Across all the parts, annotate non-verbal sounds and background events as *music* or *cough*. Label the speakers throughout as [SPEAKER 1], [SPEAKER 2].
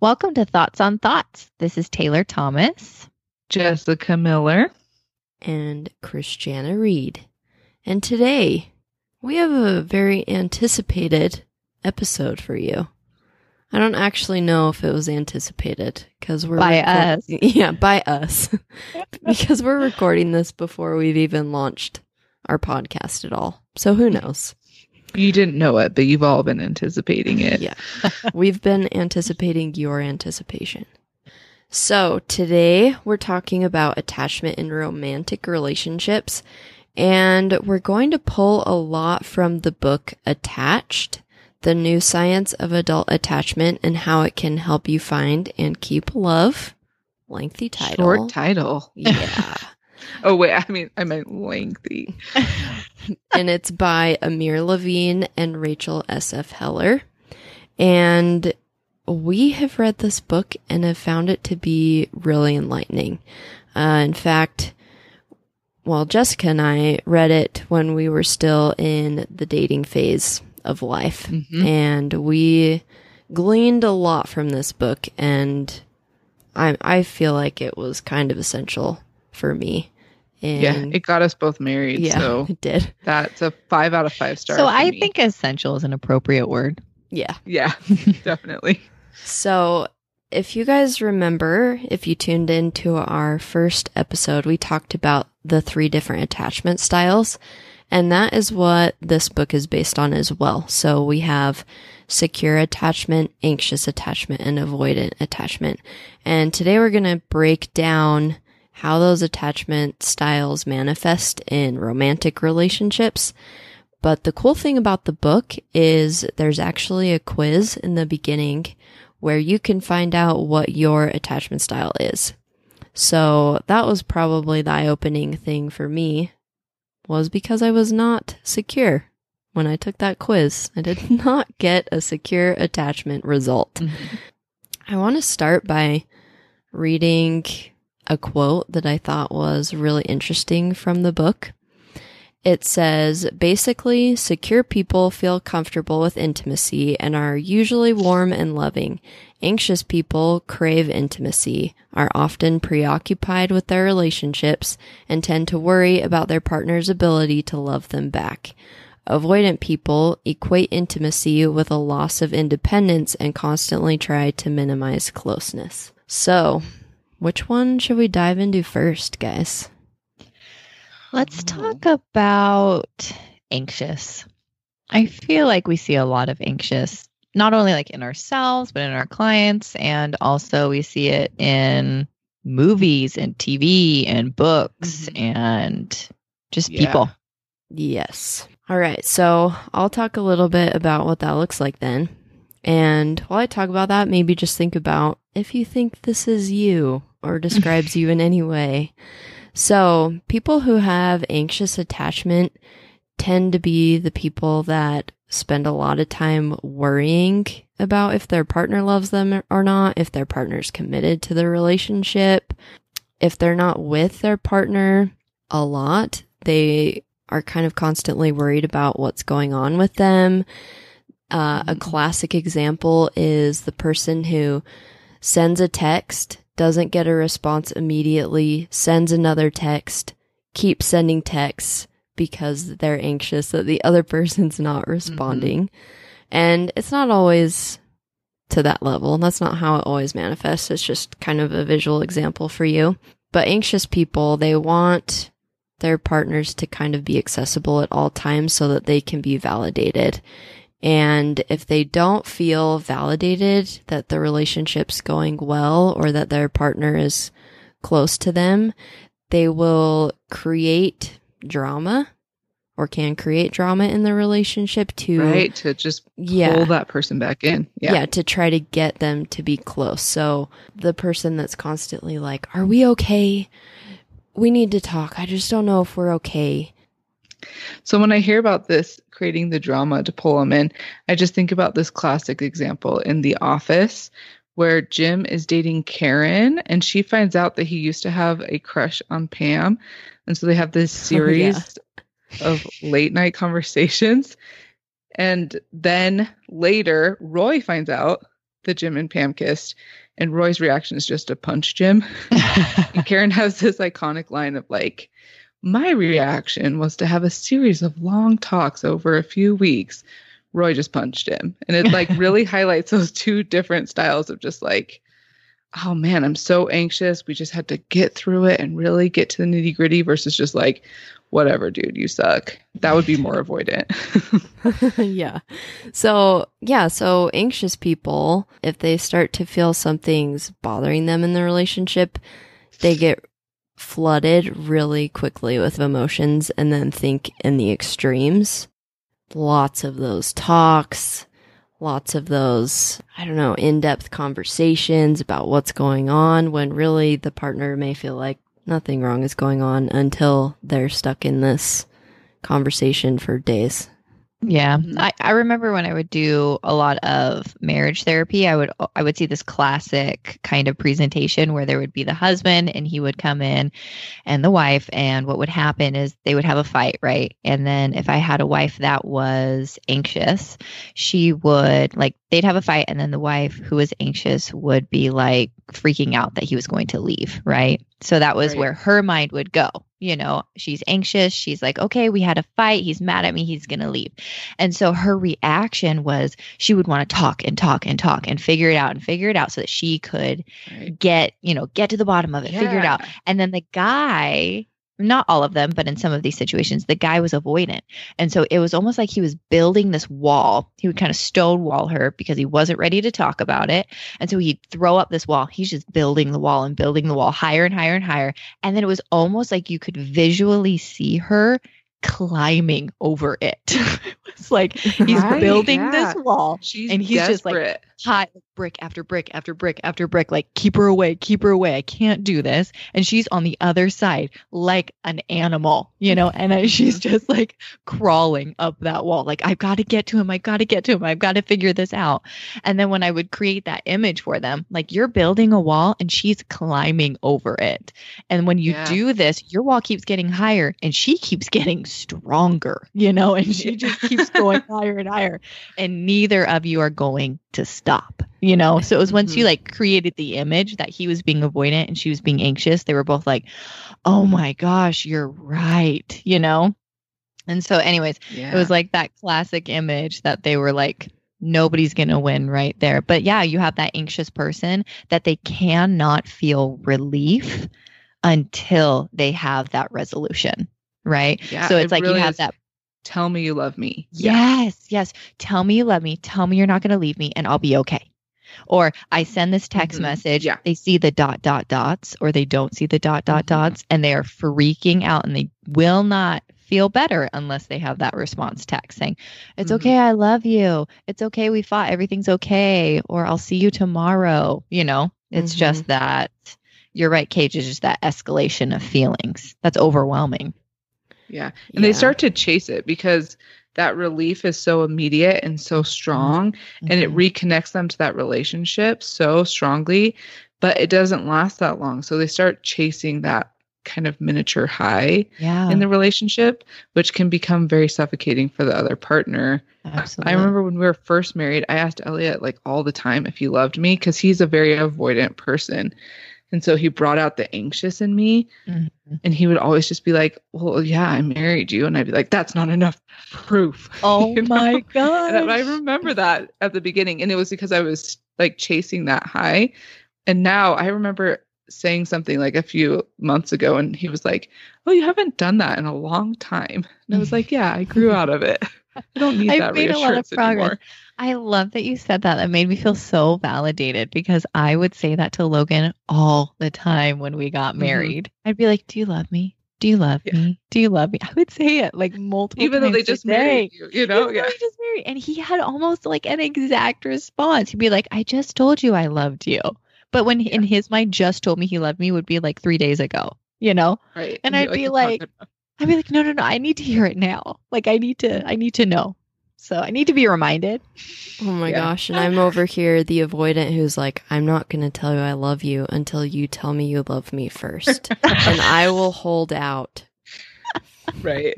[SPEAKER 1] Welcome to Thoughts on Thoughts. This is Taylor Thomas.
[SPEAKER 2] Jessica Miller.
[SPEAKER 3] and Christiana Reed. And today we have a very anticipated episode for you. I don't actually know if it was anticipated because we're
[SPEAKER 1] By
[SPEAKER 3] record-
[SPEAKER 1] us. *laughs*
[SPEAKER 3] Yeah, by us. *laughs* because we're recording this before we've even launched our podcast at all. So who knows?
[SPEAKER 2] You didn't know it, but you've all been anticipating it.
[SPEAKER 3] Yeah. We've been anticipating your anticipation. So, today we're talking about attachment in romantic relationships, and we're going to pull a lot from the book Attached The New Science of Adult Attachment and How It Can Help You Find and Keep Love. Lengthy title.
[SPEAKER 2] Short title.
[SPEAKER 3] yeah. *laughs* *laughs*
[SPEAKER 2] Oh wait, I mean I meant lengthy. *laughs*
[SPEAKER 3] and it's by Amir Levine and Rachel S.F. Heller. And we have read this book and have found it to be really enlightening. Uh, in fact, well, Jessica and I read it when we were still in the dating phase of life.
[SPEAKER 2] Mhm.
[SPEAKER 3] And we gleaned a lot from this book. And I, I feel like it was kind of essential for me. And
[SPEAKER 2] Yeah, it got us both married,
[SPEAKER 3] yeah,
[SPEAKER 2] so *laughs*
[SPEAKER 3] it did.
[SPEAKER 2] that's a five out of five stars.
[SPEAKER 1] So I
[SPEAKER 2] me.
[SPEAKER 1] think essential is an appropriate word.
[SPEAKER 3] Yeah.
[SPEAKER 2] Yeah, *laughs* definitely.
[SPEAKER 3] So, if you guys remember, if you tuned into our first episode, we talked about the three different attachment styles. And that is what this book is based on as well. So we have secure attachment, anxious attachment, and avoidant attachment. And today we're going to break down how those attachment styles manifest in romantic relationships. But the cool thing about the book is there's actually a quiz in the beginning where you can find out what your attachment style is. So that was probably the eye-opening thing for me was because I was not secure when I took that quiz. I did *laughs* not get a secure attachment result.
[SPEAKER 2] Mhm.
[SPEAKER 3] I want to start by reading a quote that I thought was really interesting from the book. It says basically, secure people feel comfortable with intimacy and are usually warm and loving. Anxious people crave intimacy, are often preoccupied with their relationships, and tend to worry about their partner's ability to love them back. Avoidant people equate intimacy with a loss of independence and constantly try to minimize closeness. So, which one should we dive into first, guys?
[SPEAKER 1] Let's talk about anxious. I feel like we see a lot of anxious, not only like in ourselves, but in our clients. And also we see it in movies and TV and books
[SPEAKER 2] Mhm.
[SPEAKER 1] and just
[SPEAKER 2] Yeah.
[SPEAKER 1] people.
[SPEAKER 3] Yes. All right. So I'll talk a little bit about what that looks like then. And while I talk about that, maybe just think about if you think this is you or describes you in any way. So people who have anxious attachment tend to be the people that spend a lot of time worrying about if their partner loves them or not, if their partner's committed to the relationship, if they're not with their partner a lot, they are kind of constantly worried about what's going on with them. Uh, a classic example is the person who sends a text, doesn't get a response immediately, sends another text, keeps sending texts because they're anxious that the other *laughs* person's not responding. And it's not always to that level. That's not how it always manifests. It's just kind of a visual example for you. But anxious people, they want their partners to kind of be accessible at all times so that they can be validated. And if they don't feel validated that the relationship's going well or that their partner is close to them, they will create drama or can create drama in the relationship to
[SPEAKER 2] right to just
[SPEAKER 3] yeah
[SPEAKER 2] pull that person back in.
[SPEAKER 3] yeah.
[SPEAKER 2] Yeah.
[SPEAKER 3] to try to get them to be close. So the person that's constantly like, "Are we okay? We need to talk. I just don't know if we're okay."
[SPEAKER 2] So when I hear about this creating the drama to pull them in, I just think about this classic example in The Office where Jim is dating Karen and she finds out that he used to have a crush on Pam. And so they have this *laughs*
[SPEAKER 3] Oh, yeah.
[SPEAKER 2] series of late night conversations. And then later, Roy finds out that Jim and Pam kissed, and Roy's reaction is just to punch Jim. *laughs* And Karen has this iconic line of like, my reaction was to have a series of long talks over a few weeks. Roy just punched him. And it like *laughs* really highlights those two different styles of just like, oh man, I'm so anxious. We just had to get through it and really get to the nitty gritty versus just like, whatever, dude, you suck. That would be more *laughs* avoidant. *laughs*
[SPEAKER 3] yeah. So, yeah, so anxious people, if they start to feel something's bothering them in the relationship, they get flooded really quickly with emotions and then think in the extremes. Lots of those talks, lots of those, I don't know, in depth conversations about what's going on when really the partner may feel like nothing wrong is going on until they're stuck in this conversation for days.
[SPEAKER 1] Yeah.
[SPEAKER 2] Mhm.
[SPEAKER 1] I, I remember when I would do a lot of marriage therapy, I would I would see this classic kind of presentation where there would be the husband and he would come in and the wife and what would happen is they would have a fight, right? And then if I had a wife that was anxious, she would like they'd have a fight and then the wife who was anxious would be like freaking out that he was going to leave, right? So that was
[SPEAKER 2] Right.
[SPEAKER 1] where her mind would go. You know, she's anxious. She's like, okay, we had a fight. He's mad at me. He's going to leave. And so her reaction was she would want to talk and talk and talk and figure it out and figure it out so that she could
[SPEAKER 2] right.
[SPEAKER 1] get, you know, get to the bottom of it, figure it out. And then the guy, not all of them, but in some of these situations, the guy was avoidant. And so it was almost like he was building this wall. He would kind of stonewall her because he wasn't ready to talk about it. And so he'd throw up this wall. He's just building the wall and building the wall higher and higher and higher. And then it was almost like you could visually see her climbing over it. *laughs* it was like *laughs* he's
[SPEAKER 2] Right,
[SPEAKER 1] building
[SPEAKER 2] yeah.
[SPEAKER 1] this wall
[SPEAKER 2] She's
[SPEAKER 1] And he's just like,
[SPEAKER 2] desperate.
[SPEAKER 1] high brick after brick after brick after brick like keep her away keep her away i can't do this and she's on the other side like an animal you know and then she's just like crawling up that wall like i've got to get to him i've got to get to him i've got to figure this out and then when i would create that image for them like you're building a wall and she's climbing over it and when you
[SPEAKER 2] Yeah.
[SPEAKER 1] do this your wall keeps getting higher and she keeps *laughs* getting stronger you know and she just keeps going *laughs* higher and higher and neither of you are going to stop you know? So it was once you
[SPEAKER 2] Mhm.
[SPEAKER 1] like created the image that he was being avoidant and she was being anxious they were both like oh my gosh you're right you know? And so anyways
[SPEAKER 2] Yeah.
[SPEAKER 1] it was like that classic image that they were like nobody's going to win right there. But yeah you have that anxious person that they cannot feel relief until they have that resolution right
[SPEAKER 2] Yeah,
[SPEAKER 1] so it's
[SPEAKER 2] it
[SPEAKER 1] like
[SPEAKER 2] really
[SPEAKER 1] you have
[SPEAKER 2] is
[SPEAKER 1] that
[SPEAKER 2] Tell me you love me.
[SPEAKER 1] Yes, yes. Tell me you love me. Tell me you're not going to leave me and I'll be okay. Or I send this text
[SPEAKER 2] Mhm.
[SPEAKER 1] message.
[SPEAKER 2] Yeah.
[SPEAKER 1] They see the dot, dot, dots, or they don't see the dot, dot,
[SPEAKER 2] Mhm.
[SPEAKER 1] dots, and they are freaking out and they will not feel better unless they have that response text saying, It's
[SPEAKER 2] Mhm.
[SPEAKER 1] okay. I love you. It's okay. We fought. Everything's okay. Or I'll see you tomorrow. You know, it's just that you're right, KJ, is just that escalation of feelings. That's overwhelming.
[SPEAKER 2] Yeah. And they start to chase it because that relief is so immediate and so strong and it
[SPEAKER 1] Mhm.
[SPEAKER 2] reconnects them to that relationship so strongly, but it doesn't last that long. So they start chasing that kind of miniature high
[SPEAKER 1] yeah.
[SPEAKER 2] in the relationship, which can become very suffocating for the other partner.
[SPEAKER 1] Absolutely.
[SPEAKER 2] I remember when we were first married, I asked Elliot like all the time if he loved me because he's a very avoidant person. And so he brought out the anxious in me.
[SPEAKER 1] Mhm.
[SPEAKER 2] And he would always just be like, Well, yeah, I married you. And I'd be like, That's not enough proof. *laughs*
[SPEAKER 1] Oh
[SPEAKER 2] You know?
[SPEAKER 1] my god!
[SPEAKER 2] And I remember that at the beginning. And it was because I was like chasing that high. And now I remember saying something like a few months ago, and he was like, Oh, you haven't done that in a long time. And I was like, *laughs* Yeah, I grew out of it. *laughs* I *laughs* don't need
[SPEAKER 1] I've
[SPEAKER 2] that
[SPEAKER 1] made a lot of progress.
[SPEAKER 2] anymore.
[SPEAKER 1] I love that you said that. That made me feel so validated because I would say that to Logan all the time when we got
[SPEAKER 2] Mhm.
[SPEAKER 1] married. I'd be like, "Do you love me? Do you love
[SPEAKER 2] Yeah.
[SPEAKER 1] me? Do you love me?" I would say it like multiple
[SPEAKER 2] Even though they just married
[SPEAKER 1] day.
[SPEAKER 2] you, you know?
[SPEAKER 1] Even
[SPEAKER 2] Yeah.
[SPEAKER 1] just married, and he had almost like an exact response. He'd be like, "I just told you I loved you," but when in his mind, just told me he loved me would be like three days ago. You know,
[SPEAKER 2] Right.
[SPEAKER 1] And
[SPEAKER 2] you're
[SPEAKER 1] I'd be
[SPEAKER 2] "It's
[SPEAKER 1] like-
[SPEAKER 2] good enough."
[SPEAKER 1] I'd be like, "No, no, no! I need to hear it now. Like, I need to, I need to know." So I need to be reminded.
[SPEAKER 3] Oh my
[SPEAKER 2] Yeah.
[SPEAKER 3] gosh. And I'm over here, the avoidant who's like, I'm not going to tell you I love you until you tell me you love me first. and I *laughs* will hold out.
[SPEAKER 2] right.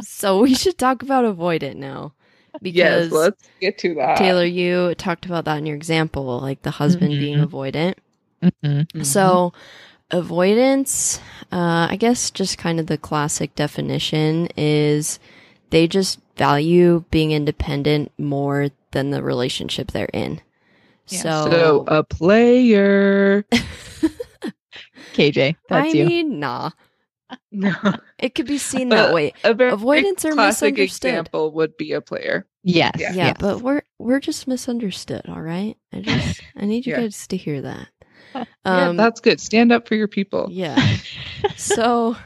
[SPEAKER 3] So we should talk about avoidant now.
[SPEAKER 2] Yes,
[SPEAKER 3] Because
[SPEAKER 2] let's get to that.
[SPEAKER 3] Taylor, you talked about that in your example, like the husband being
[SPEAKER 1] Mhm.
[SPEAKER 3] avoidant.
[SPEAKER 1] Mhm.
[SPEAKER 2] Mhm.
[SPEAKER 3] So, avoidance, uh, I guess just kind of the classic definition is they just value being independent more than the relationship they're in.
[SPEAKER 1] Yeah.
[SPEAKER 3] So,
[SPEAKER 2] so a player. *laughs*
[SPEAKER 1] KJ, that's
[SPEAKER 3] I
[SPEAKER 1] you.
[SPEAKER 3] mean, nah. *laughs*
[SPEAKER 2] No.
[SPEAKER 3] It could be seen that way.
[SPEAKER 2] A very
[SPEAKER 3] Avoidance or
[SPEAKER 2] classic
[SPEAKER 3] misunderstood.
[SPEAKER 2] example would be a player.
[SPEAKER 1] yes.
[SPEAKER 2] Yeah.
[SPEAKER 3] Yeah,
[SPEAKER 1] yes.
[SPEAKER 3] but we're we're just misunderstood, all right? I just I need you
[SPEAKER 2] Yeah.
[SPEAKER 3] guys to hear that. *laughs*
[SPEAKER 2] yeah,
[SPEAKER 3] Um
[SPEAKER 2] that's good. Stand up for your people.
[SPEAKER 3] Yeah. so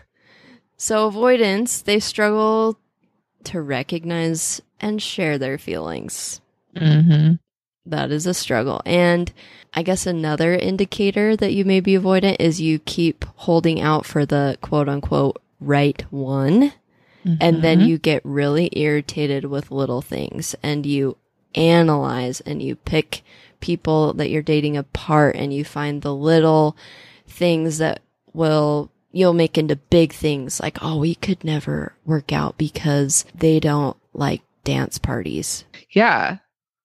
[SPEAKER 3] so avoidance, they struggle to recognize and share their feelings.
[SPEAKER 1] hmm
[SPEAKER 3] That is a struggle. And I guess another indicator that you may be avoidant is you keep holding out for the quote unquote right one. And then
[SPEAKER 1] Mm-hmm.
[SPEAKER 3] you get really irritated with little things and you analyze and you pick people that you're dating apart and you find the little things that will you'll make into big things like oh we could never work out because they don't like dance parties
[SPEAKER 2] Yeah.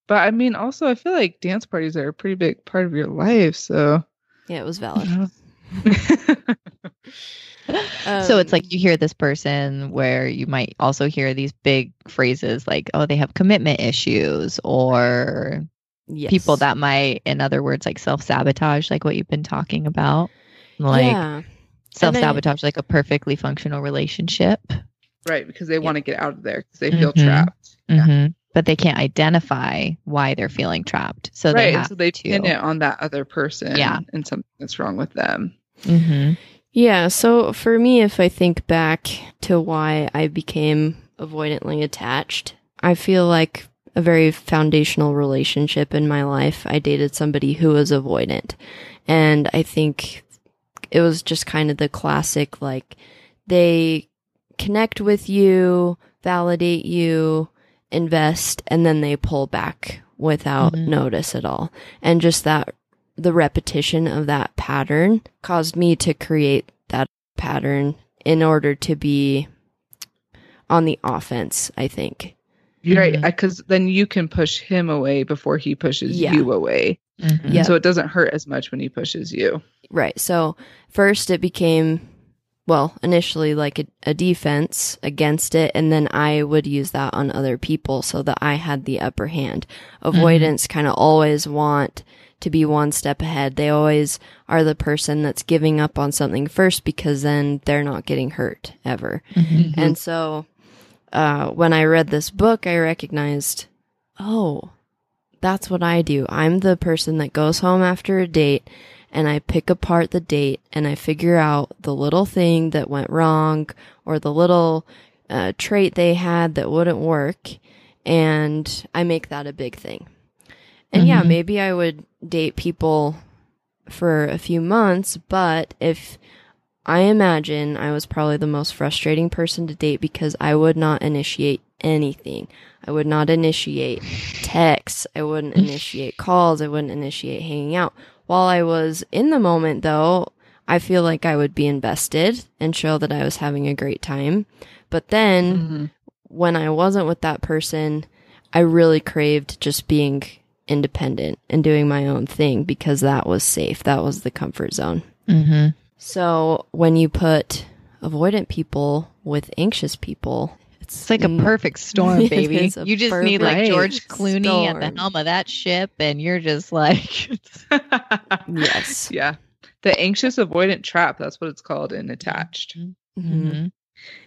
[SPEAKER 2] But I mean, also, I feel like dance parties are a pretty big part of your life. So,
[SPEAKER 3] yeah it was valid *laughs*
[SPEAKER 1] so
[SPEAKER 3] Um,
[SPEAKER 1] it's like you hear this person where you might also hear these big phrases like, oh, they have commitment issues, or
[SPEAKER 3] yes.
[SPEAKER 1] people that might, in other words, like self sabotage, like what you've been talking about. Like
[SPEAKER 3] yeah
[SPEAKER 1] self sabotage, like a perfectly functional relationship.
[SPEAKER 2] right. Because they want to get out of there because they feel
[SPEAKER 1] Mhm.
[SPEAKER 2] trapped. Yeah.
[SPEAKER 1] Mhm. But they can't identify why they're feeling trapped. So
[SPEAKER 2] right.
[SPEAKER 1] they have
[SPEAKER 2] so they
[SPEAKER 1] to.
[SPEAKER 2] pin it on that other person
[SPEAKER 1] Yeah.
[SPEAKER 2] and something that's wrong with them.
[SPEAKER 1] Mhm.
[SPEAKER 3] Yeah, so for me, if I think back to why I became avoidantly attached, I feel like a very foundational relationship in my life. I dated somebody who was avoidant. And I think it was just kind of the classic, like, they connect with you, validate you, invest, and then they pull back without
[SPEAKER 1] Mhm.
[SPEAKER 3] notice at all. And just that the repetition of that pattern caused me to create that pattern in order to be on the offense, I think.
[SPEAKER 2] Right. Because then you can push him away before he pushes
[SPEAKER 3] Yeah.
[SPEAKER 2] you away.
[SPEAKER 1] Mhm.
[SPEAKER 3] Yeah.
[SPEAKER 2] So it doesn't hurt as much when he pushes you.
[SPEAKER 3] Right. So first it became, well, initially like a, a defense against it. And then I would use that on other people so that I had the upper hand. Avoidance kind of always want to be one step ahead. They always are the person that's giving up on something first because then they're not getting hurt ever.
[SPEAKER 1] Mhm.
[SPEAKER 3] And so uh, when I read this book, I recognized, oh, that's what I do. I'm the person that goes home after a date and I pick apart the date and I figure out the little thing that went wrong or the little uh, trait they had that wouldn't work. And I make that a big thing. And yeah,
[SPEAKER 1] Mhm.
[SPEAKER 3] maybe I would date people for a few months, but if I imagine I was probably the most frustrating person to date because I would not initiate anything. I would not initiate texts. I wouldn't *laughs* initiate calls. I wouldn't initiate hanging out. While I was in the moment, though, I feel like I would be invested and show that I was having a great time. But then
[SPEAKER 2] Mhm.
[SPEAKER 3] when I wasn't with that person, I really craved just being independent and doing my own thing because that was safe. That was the comfort zone.
[SPEAKER 1] Mhm.
[SPEAKER 3] So when you put avoidant people with anxious people,
[SPEAKER 1] It's like a
[SPEAKER 3] Mm.
[SPEAKER 1] perfect storm, *laughs* baby. You just need like George *laughs* Clooney at the helm of that ship, and you're just like, *laughs*
[SPEAKER 3] yes.
[SPEAKER 2] yeah. The anxious avoidant trap. That's what it's called in attached.
[SPEAKER 3] Mhm.
[SPEAKER 1] Mhm.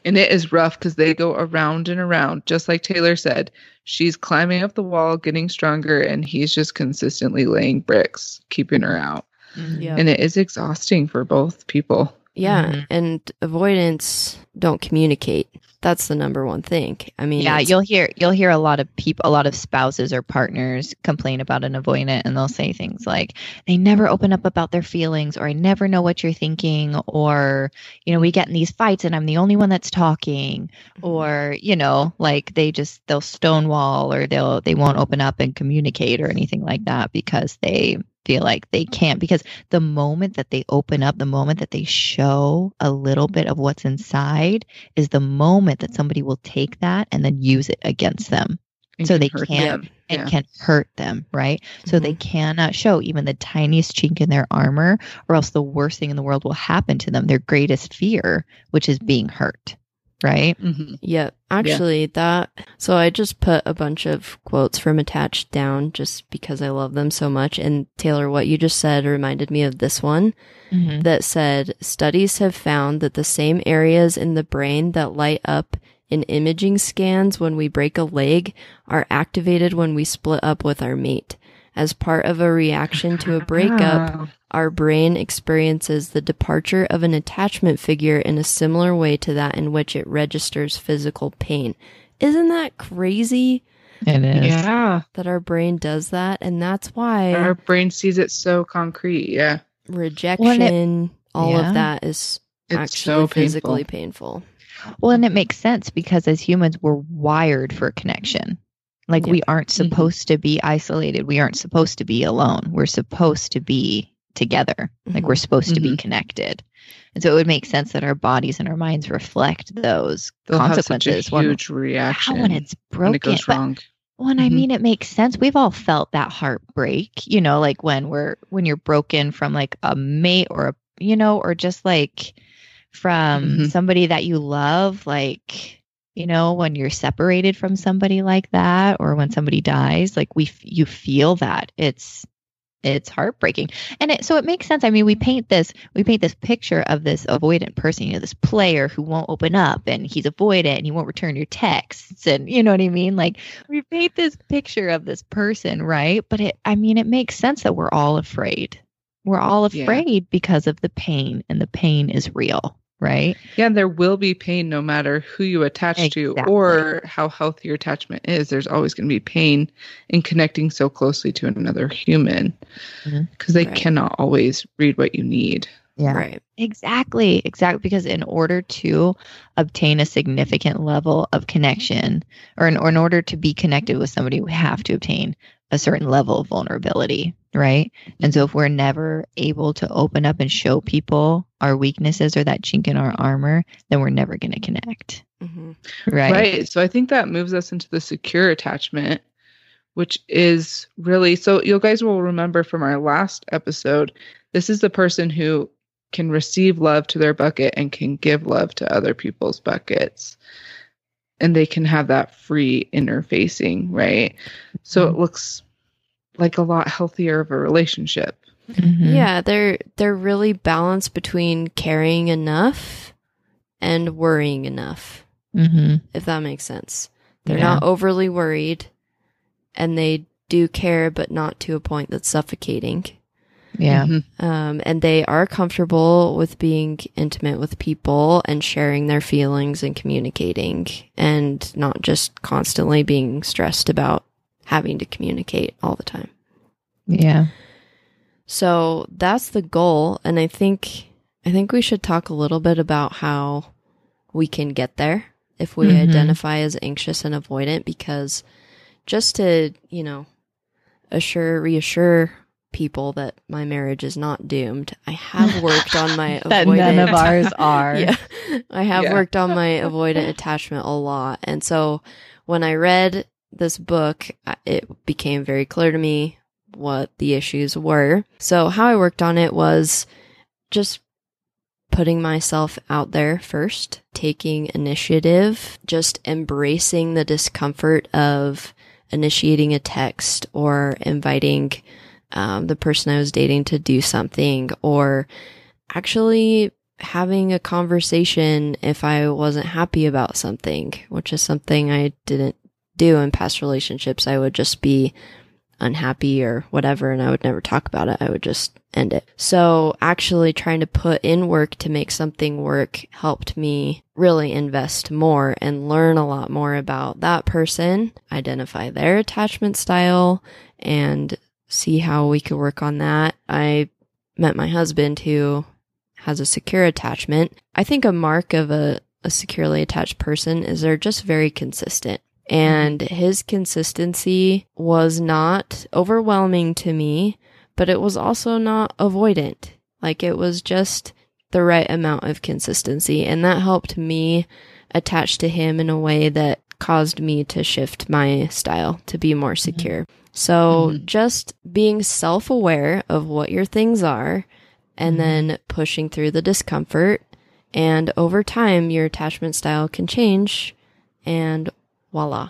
[SPEAKER 2] And it is rough because they go around and around, just like Taylor said. She's climbing up the wall, getting stronger, and he's just consistently laying bricks, keeping her out.
[SPEAKER 3] Yeah.
[SPEAKER 2] And it is exhausting for both people.
[SPEAKER 3] Yeah,
[SPEAKER 1] Mhm.
[SPEAKER 3] and avoidance don't communicate. That's the number one thing. I mean,
[SPEAKER 1] yeah, you'll hear you'll hear a lot of people, a lot of spouses or partners complain about an avoidant, and they'll say things like, "They never open up about their feelings," or "I never know what you're thinking," or you know, we get in these fights, and I'm the only one that's talking, or you know, like they just they'll stonewall, or they'll they won't open up and communicate or anything like that because they feel like they can't because the moment that they open up the moment that they show a little bit of what's inside is the moment that somebody will take that and then use it against them
[SPEAKER 2] and
[SPEAKER 1] So
[SPEAKER 2] can
[SPEAKER 1] they can't-
[SPEAKER 2] them.
[SPEAKER 1] and
[SPEAKER 2] Yeah.
[SPEAKER 1] can hurt them, right? So they mm-hmm. cannot show even the tiniest chink in their armor, or else the worst thing in the world will happen to them, their greatest fear, which is being hurt, right?
[SPEAKER 2] Mhm.
[SPEAKER 3] Yeah, actually, that. So I just put a bunch of quotes from Attached down just because I love them so much. And Taylor, what you just said reminded me of this one
[SPEAKER 1] Mm-hmm.
[SPEAKER 3] that said studies have found that the same areas in the brain that light up in imaging scans when we break a leg are activated when we split up with our mate. As part of a reaction to a breakup,
[SPEAKER 2] Wow.
[SPEAKER 3] our brain experiences the departure of an attachment figure in a similar way to that in which it registers physical pain. Isn't that crazy
[SPEAKER 1] It is.
[SPEAKER 2] Yeah.
[SPEAKER 3] that our brain does that? And that's why
[SPEAKER 2] Our brain sees it so concrete. Yeah.
[SPEAKER 3] rejection, all
[SPEAKER 1] yeah.
[SPEAKER 3] of that is
[SPEAKER 2] It's
[SPEAKER 3] actually
[SPEAKER 2] so
[SPEAKER 3] physically
[SPEAKER 2] painful.
[SPEAKER 3] painful.
[SPEAKER 1] Well, and it makes sense because as humans, we're wired for connection. Like
[SPEAKER 3] Yeah.
[SPEAKER 1] we aren't
[SPEAKER 2] Mhm.
[SPEAKER 1] supposed to be isolated. We aren't supposed to be alone. We're supposed to be together. Like we're supposed to be connected. And so it would make sense that our bodies and our minds reflect those
[SPEAKER 2] They'll
[SPEAKER 1] consequences
[SPEAKER 2] have a
[SPEAKER 1] when,
[SPEAKER 2] huge reaction
[SPEAKER 1] when it's
[SPEAKER 2] when
[SPEAKER 1] broken.
[SPEAKER 2] it goes
[SPEAKER 1] But- well, and I
[SPEAKER 2] Mhm.
[SPEAKER 1] mean, it makes sense. We've all felt that heartbreak, you know, like when we're when you're broken from like a mate or a, you know, or just like from
[SPEAKER 2] Mhm.
[SPEAKER 1] somebody that you love, like you know, when you're separated from somebody like that, or when somebody dies, like we f- you feel that. It's it's heartbreaking. And it so it makes sense. I mean we paint this we paint this picture of this avoidant person you know this player who won't open up and he's avoidant and he won't return your texts and you know what i mean? Like we paint this picture of this person right? But it i mean it makes sense that we're all afraid. We're all
[SPEAKER 2] Yeah.
[SPEAKER 1] afraid because of the pain and the pain is real right
[SPEAKER 2] Yeah, there will be pain no matter who you attach to or how healthy your attachment is. There's always going to be pain in connecting so closely to another human
[SPEAKER 1] mm-hmm.
[SPEAKER 2] because they
[SPEAKER 3] Right.
[SPEAKER 2] cannot always read what you need. Yeah.
[SPEAKER 3] Right.
[SPEAKER 1] Exactly, exactly. Because in order to obtain a significant level of connection, or in, or in order to be connected with somebody, we have to obtain a certain level of vulnerability, right? And so if we're never able to open up and show people our weaknesses or that chink in our armor, then we're never going to connect,
[SPEAKER 3] hmm
[SPEAKER 1] right?
[SPEAKER 2] Right. So I think that moves us into the secure attachment, which is really so you guys will remember from our last episode, this is the person who can receive love to their bucket and can give love to other people's buckets. And they can have that free interfacing, right? So it looks like a lot healthier of a relationship.
[SPEAKER 1] Mhm.
[SPEAKER 3] Yeah, they're they're really balanced between caring enough and worrying enough,
[SPEAKER 1] Mhm.
[SPEAKER 3] if that makes sense. They're
[SPEAKER 1] Yeah.
[SPEAKER 3] not overly worried and they do care but not to a point that's suffocating.
[SPEAKER 1] Yeah.
[SPEAKER 2] Mhm.
[SPEAKER 3] Um, and they are comfortable with being intimate with people and sharing their feelings and communicating and not just constantly being stressed about having to communicate all the time.
[SPEAKER 1] Yeah.
[SPEAKER 3] So that's the goal. And I think, I think we should talk a little bit about how we can get there if we
[SPEAKER 1] Mhm.
[SPEAKER 3] identify as anxious and avoidant because just to, you know, assure, reassure people that my marriage is not doomed. I have *laughs* worked on my *laughs*
[SPEAKER 1] That
[SPEAKER 3] avoidant.
[SPEAKER 1] none of ours are. *laughs*
[SPEAKER 3] yeah. I have
[SPEAKER 2] Yeah.
[SPEAKER 3] worked on my avoidant attachment a lot. And so when I read this book, it became very clear to me what the issues were. So how I worked on it was just putting myself out there first, taking initiative, just embracing the discomfort of initiating a text or inviting um, the person I was dating to do something or actually having a conversation if I wasn't happy about something, which is something I didn't do in past relationships. I would just be unhappy or whatever and I would never talk about it. I would just end it. So actually trying to put in work to make something work helped me really invest more and learn a lot more about that person, identify their attachment style and see how we could work on that. I met my husband who has a secure attachment. I think a mark of a, a securely attached person is they're just very consistent. And his consistency was not overwhelming to me, but it was also not avoidant. Like it was just the right amount of consistency. And that helped me attach to him in a way that caused me to shift my style to be more secure. Mm-hmm. So mm-hmm. just being self aware of what your things are and mm-hmm. then pushing through the discomfort. And over time, your attachment style can change and voila,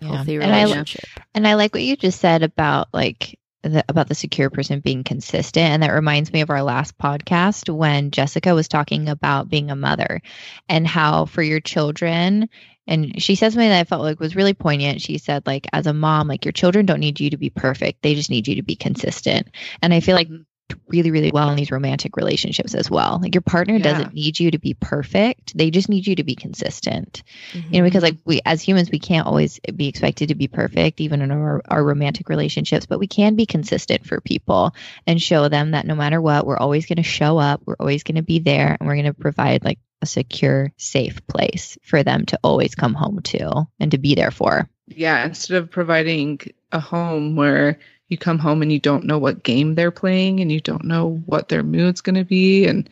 [SPEAKER 1] yeah. healthy relationship. And I, and I like what you just said about like the, about the secure person being consistent. And that reminds me of our last podcast when Jessica was talking about being a mother and how for your children, and she said something that I felt like was really poignant. She said, like, as a mom, like your children don't need you to be perfect. They just need you to be consistent. And I feel like mm-hmm. Really really well in these romantic relationships as well like your partner yeah. doesn't need you to be perfect they just need you to be consistent mm-hmm. you know because like we as humans we can't always be expected to be perfect even in our, our romantic relationships but we can be consistent for people and show them that no matter what we're always going to show up we're always going to be there and we're going to provide like a secure safe place for them to always come home to and to be there for
[SPEAKER 2] yeah instead of providing a home where you come home and you don't know what game they're playing and you don't know what their mood's going to be and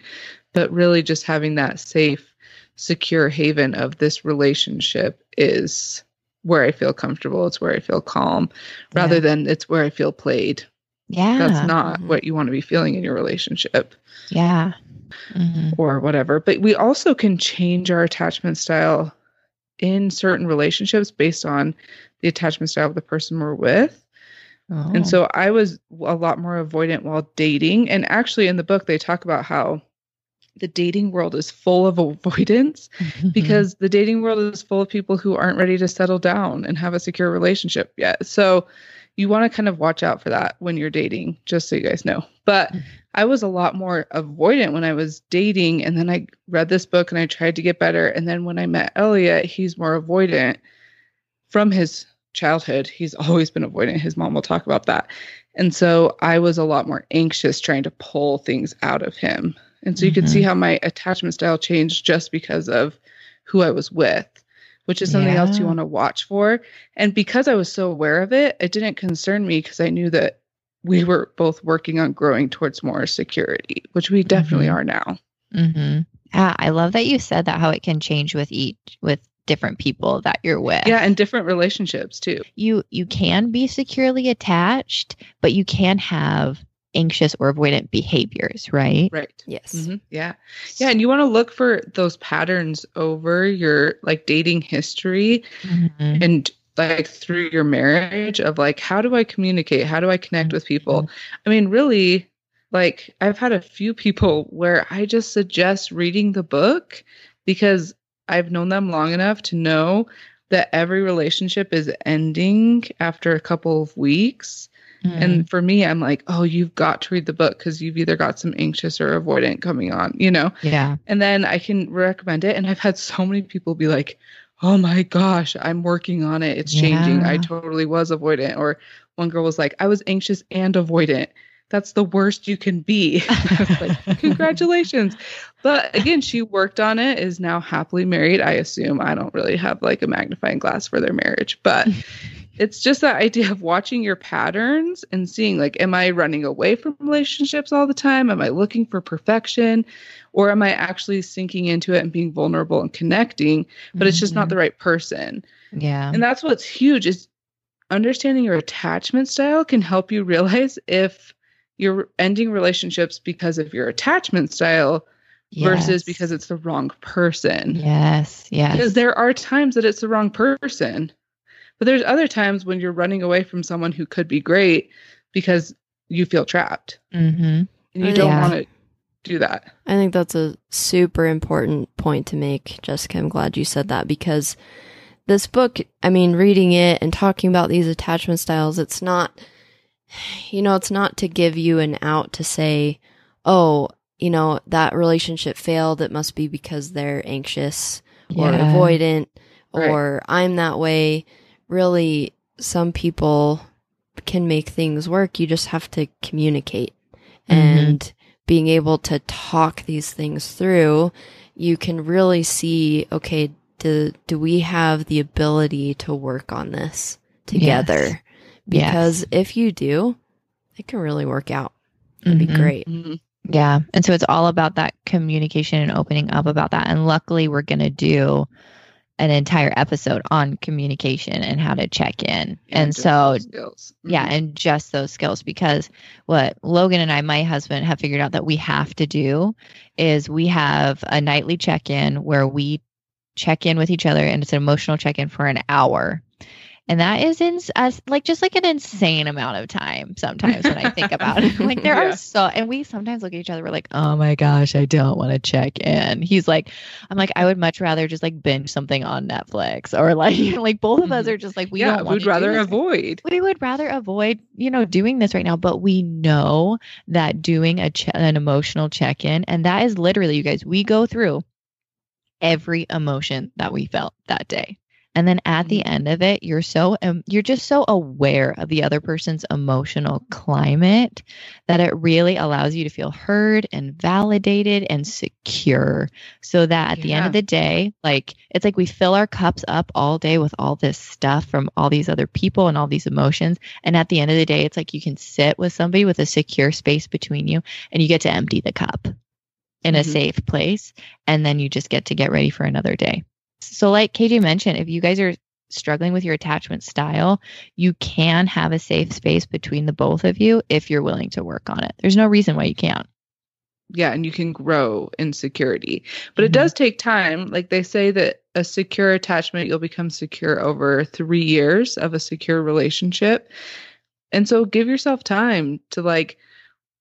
[SPEAKER 2] but really just having that safe secure haven of this relationship is where I feel comfortable. It's where I feel calm rather yeah. than it's where I feel played.
[SPEAKER 1] Yeah.
[SPEAKER 2] That's not mm-hmm. what you want to be feeling in your relationship.
[SPEAKER 1] Yeah.
[SPEAKER 2] Mm-hmm. Or whatever. But we also can change our attachment style in certain relationships based on the attachment style of the person we're with. Oh. And so I was a lot more avoidant while dating. And actually, in the book, they talk about how the dating world is full of *laughs* avoidance because *laughs* the dating world is full of people who aren't ready to settle down and have a secure relationship yet. So you want to kind of watch out for that when you're dating, just so you guys know. But mm. I was a lot more avoidant when I was dating. And then I read this book and I tried to get better. And then when I met Elliot, he's more avoidant from his childhood, he's *laughs* always been avoidant. His mom will talk about that. And so I was a lot more anxious trying to pull things out of him. And so you mm-hmm. can see how my attachment style changed just because of who I was with, which is something yeah. else you want to watch for. And because I was so aware of it, it didn't concern me because I knew that we were both working on growing towards more security, which we definitely mm-hmm. are now.
[SPEAKER 1] Mm-hmm. Yeah, I love that you said that how it can change with each with different people that you're with.
[SPEAKER 2] Yeah, and different relationships too.
[SPEAKER 1] You you can be securely attached, but you can have anxious or avoidant behaviors, right?
[SPEAKER 2] Right.
[SPEAKER 3] Yes.
[SPEAKER 2] Mm-hmm. Yeah. Yeah, and you want to look for those patterns over your like dating history mm-hmm. and like through your marriage of like how do I communicate? How do I connect mm-hmm. with people? Mm-hmm. I mean, really like I've had a few people where I just suggest reading the book because I've known them long enough to know that every relationship is ending after a couple of weeks. Mm. And for me, I'm like, oh, you've got to read the book because you've either got some anxious or avoidant coming on, you know?
[SPEAKER 1] Yeah.
[SPEAKER 2] And then I can recommend it. And I've had so many people be like, oh my gosh, I'm working on it. It's yeah. changing. I totally was avoidant. Or one girl was like, I was anxious and avoidant that's the worst you can be. *laughs* like, *laughs* congratulations. But again, she worked on it, is now happily married. I assume I don't really have like a magnifying glass for their marriage, but *laughs* it's just that idea of watching your patterns and seeing like, am I running away from relationships all the time? Am I looking for perfection? Or am I actually sinking into it and being vulnerable and connecting, but it's just not mm-hmm. the right person?
[SPEAKER 1] Yeah.
[SPEAKER 2] And that's what's huge is understanding your attachment style can help you realize if you're ending relationships because of your attachment style yes. versus because it's the wrong person.
[SPEAKER 1] Yes, yes.
[SPEAKER 2] Because there are times that it's the wrong person. But there's other times when you're running away from someone who could be great because you feel trapped.
[SPEAKER 1] Mm-hmm.
[SPEAKER 2] And you don't yeah. want to do that.
[SPEAKER 3] I think that's a super important point to make, Jessica. I'm glad you said that because this book, I mean, reading it and talking about these attachment styles, it's not, you know, it's not to give you an out to say, oh, you know, that relationship failed. It must be because they're anxious or
[SPEAKER 1] Yeah.
[SPEAKER 3] avoidant
[SPEAKER 2] Right.
[SPEAKER 3] or I'm that way. Really, some people can make things work. You just have to communicate mm-hmm. and being able to talk these things through, you can really see, okay, do, do we have the ability to work on this together?
[SPEAKER 1] Yes.
[SPEAKER 3] Because if you do, it can really work out. It'd be
[SPEAKER 1] Mhm.
[SPEAKER 3] great.
[SPEAKER 2] Mhm.
[SPEAKER 1] Yeah. And so it's all about that communication and opening up about that. And luckily, we're going to do an entire episode on communication and how to check in. And,
[SPEAKER 2] just
[SPEAKER 1] so,
[SPEAKER 2] those skills.
[SPEAKER 1] yeah, and just those skills because what Logan and I, my husband, have figured out that we have to do is we have a nightly check in where we check in with each other and it's an emotional check in for an hour. And that is in us like just like an insane amount of time sometimes when I think about it. Like there *laughs*
[SPEAKER 2] Yeah.
[SPEAKER 1] are so and we sometimes look at each other, we're like, oh my gosh, I don't want to check in. He's like, I'm like, I would much rather just like binge something on Netflix or like *laughs* like both of us
[SPEAKER 2] Mhm.
[SPEAKER 1] are just like we
[SPEAKER 2] yeah,
[SPEAKER 1] don't want
[SPEAKER 2] we'd rather avoid.
[SPEAKER 1] we would rather avoid you know doing this right now but we know that doing a che- an emotional check-in and that is literally you guys we go through every emotion that we felt that day and then at the end of it you're so um, you're just so aware of the other person's emotional climate that it really allows you to feel heard and validated and secure. So that at the end of the day like it's like we fill our cups up all day with all this stuff from all these other people and all these emotions. And at the end of the day it's like you can sit with somebody with a secure space between you and you get to empty the cup in a
[SPEAKER 2] Mhm.
[SPEAKER 1] safe place. And then you just get to get ready for another day so like KJ mentioned if you guys are struggling with your attachment style you can have a safe space between the both of you if you're willing to work on it there's no reason why you can't
[SPEAKER 2] Yeah, and you can grow in security. But it
[SPEAKER 1] Mhm.
[SPEAKER 2] does take time. Like they say that a secure attachment, you'll become secure over three years of a secure relationship. And so give yourself time to like,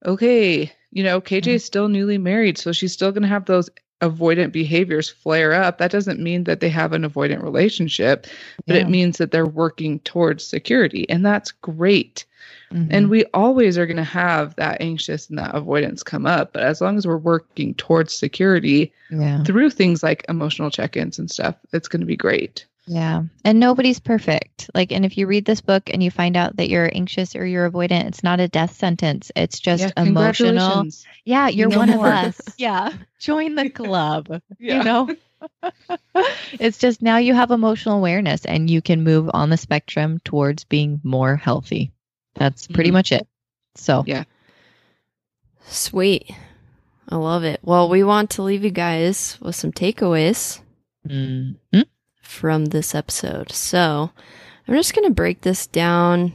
[SPEAKER 2] okay, you know, KJ is still newly married, so she's still going to have those avoidant behaviors flare up. That doesn't mean that they have an avoidant relationship, but
[SPEAKER 1] Yeah.
[SPEAKER 2] it means that they're working towards security. And that's great.
[SPEAKER 1] Mhm.
[SPEAKER 2] And we always are going to have that anxious and that avoidance come up. But as long as we're working towards security
[SPEAKER 1] yeah
[SPEAKER 2] through things like emotional check ins and stuff, it's going to be great.
[SPEAKER 1] Yeah. And nobody's perfect. Like, and if you read this book and you find out that you're anxious or you're avoidant, it's not a death sentence. It's just
[SPEAKER 2] Yeah,
[SPEAKER 1] emotional.
[SPEAKER 2] congratulations.
[SPEAKER 1] Yeah, you're
[SPEAKER 2] know
[SPEAKER 1] one
[SPEAKER 2] more.
[SPEAKER 1] of us. *laughs* Yeah. Join the club.
[SPEAKER 2] Yeah.
[SPEAKER 1] You know? *laughs* it's just now you have emotional awareness and you can move on the spectrum towards being more healthy. That's pretty
[SPEAKER 2] Mhm.
[SPEAKER 1] much it. So,
[SPEAKER 2] Yeah.
[SPEAKER 3] Sweet. I love it. Well, we want to leave you guys with some takeaways
[SPEAKER 1] Mhm.
[SPEAKER 3] From this episode. So I'm just going to break this down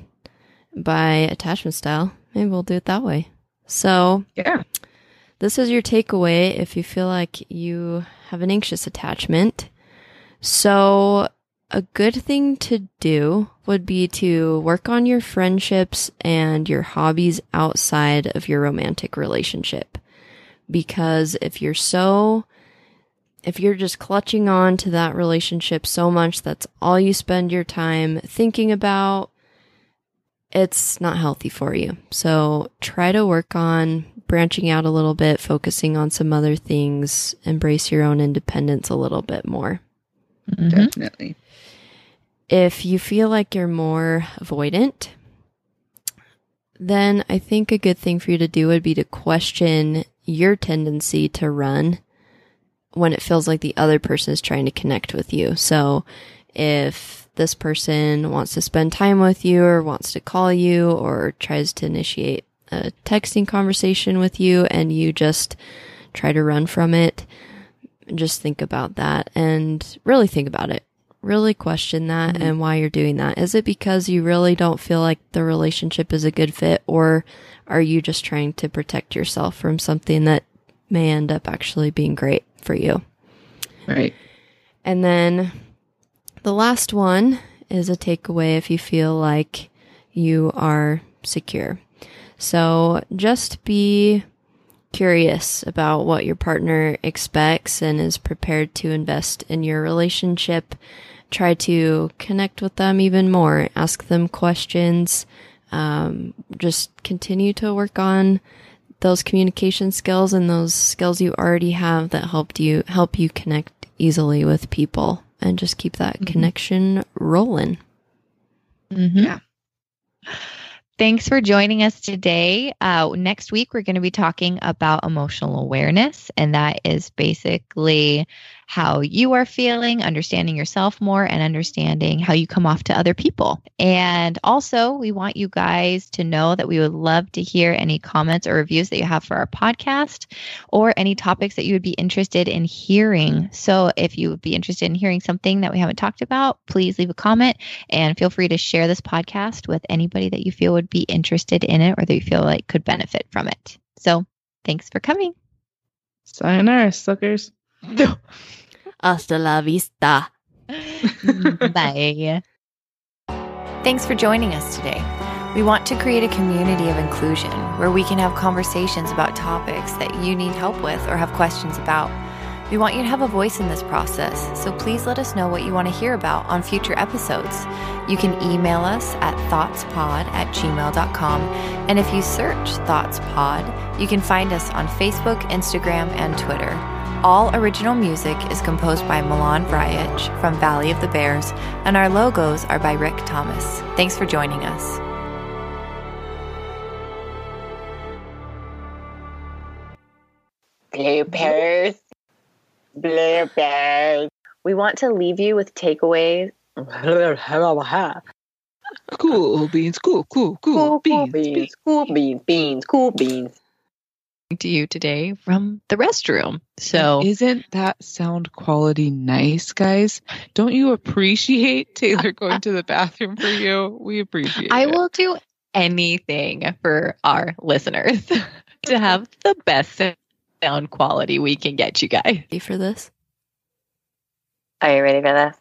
[SPEAKER 3] by attachment style. Maybe we'll do it that way. So
[SPEAKER 2] Yeah.
[SPEAKER 3] this is your takeaway if you feel like you have an anxious attachment. So, a good thing to do would be to work on your friendships and your hobbies outside of your romantic relationship. Because if you're so, if you're just clutching on to that relationship so much, that's all you spend your time thinking about, it's not healthy for you. So try to work on branching out a little bit, focusing on some other things, embrace your own independence a little bit more.
[SPEAKER 1] Mhm.
[SPEAKER 2] Definitely.
[SPEAKER 3] If you feel like you're more avoidant, then I think a good thing for you to do would be to question your tendency to run when it feels like the other person is trying to connect with you. So if this person wants to spend time with you or wants to call you or tries to initiate a texting conversation with you and you just try to run from it, just think about that and really think about it. Really question that
[SPEAKER 2] Mhm.
[SPEAKER 3] and why you're doing that. Is it because you really don't feel like the relationship is a good fit or are you just trying to protect yourself from something that may end up actually being great for you?
[SPEAKER 2] Right.
[SPEAKER 3] And then the last one is a takeaway if you feel like you are secure. So just be curious about what your partner expects and is prepared to invest in your relationship, try to connect with them even more, ask them questions, um, just continue to work on those communication skills and those skills you already have that helped you help you connect easily with people and just keep that
[SPEAKER 2] Mhm.
[SPEAKER 3] connection rolling.
[SPEAKER 1] Mhm.
[SPEAKER 2] Yeah.
[SPEAKER 1] Thanks for joining us today. Uh, next week, we're going to be talking about emotional awareness, and that is basically how you are feeling, understanding yourself more, and understanding how you come off to other people. And also, we want you guys to know that we would love to hear any comments or reviews that you have for our podcast or any topics that you would be interested in hearing. So, if you would be interested in hearing something that we haven't talked about, please leave a comment and feel free to share this podcast with anybody that you feel would be interested in it or that you feel like could benefit from it. So thanks for coming.
[SPEAKER 2] Sayonara, suckers. *laughs*
[SPEAKER 3] Hasta la vista. *laughs*
[SPEAKER 1] Bye.
[SPEAKER 4] Thanks for joining us today. We want to create a community of inclusion where we can have conversations about topics that you need help with or have questions about. We want you to have a voice in this process, so please let us know what you want to hear about on future episodes. You can email us at thoughtspod at gmail.com, and if you search ThoughtsPod, you can find us on Facebook, Instagram, and Twitter. All original music is composed by Milan Vrajec from Valley of the Bears, and our logos are by Rick Thomas. Thanks for joining us.
[SPEAKER 5] Bloopers. Bloopers. We want to leave you with takeaways.
[SPEAKER 2] Cool beans, cool, cool, cool,
[SPEAKER 5] Cool, cool
[SPEAKER 2] beans.
[SPEAKER 5] beans, cool beans, beans, cool beans.
[SPEAKER 1] To you today from the restroom. So
[SPEAKER 2] Isn't that sound quality nice, guys? Don't you appreciate *laughs* Taylor going to the bathroom for you? We appreciate
[SPEAKER 1] I
[SPEAKER 2] it.
[SPEAKER 1] will do anything for our listeners *laughs* to have the best sound quality we can get you guys.
[SPEAKER 3] Ready for this?
[SPEAKER 5] Are you ready for this?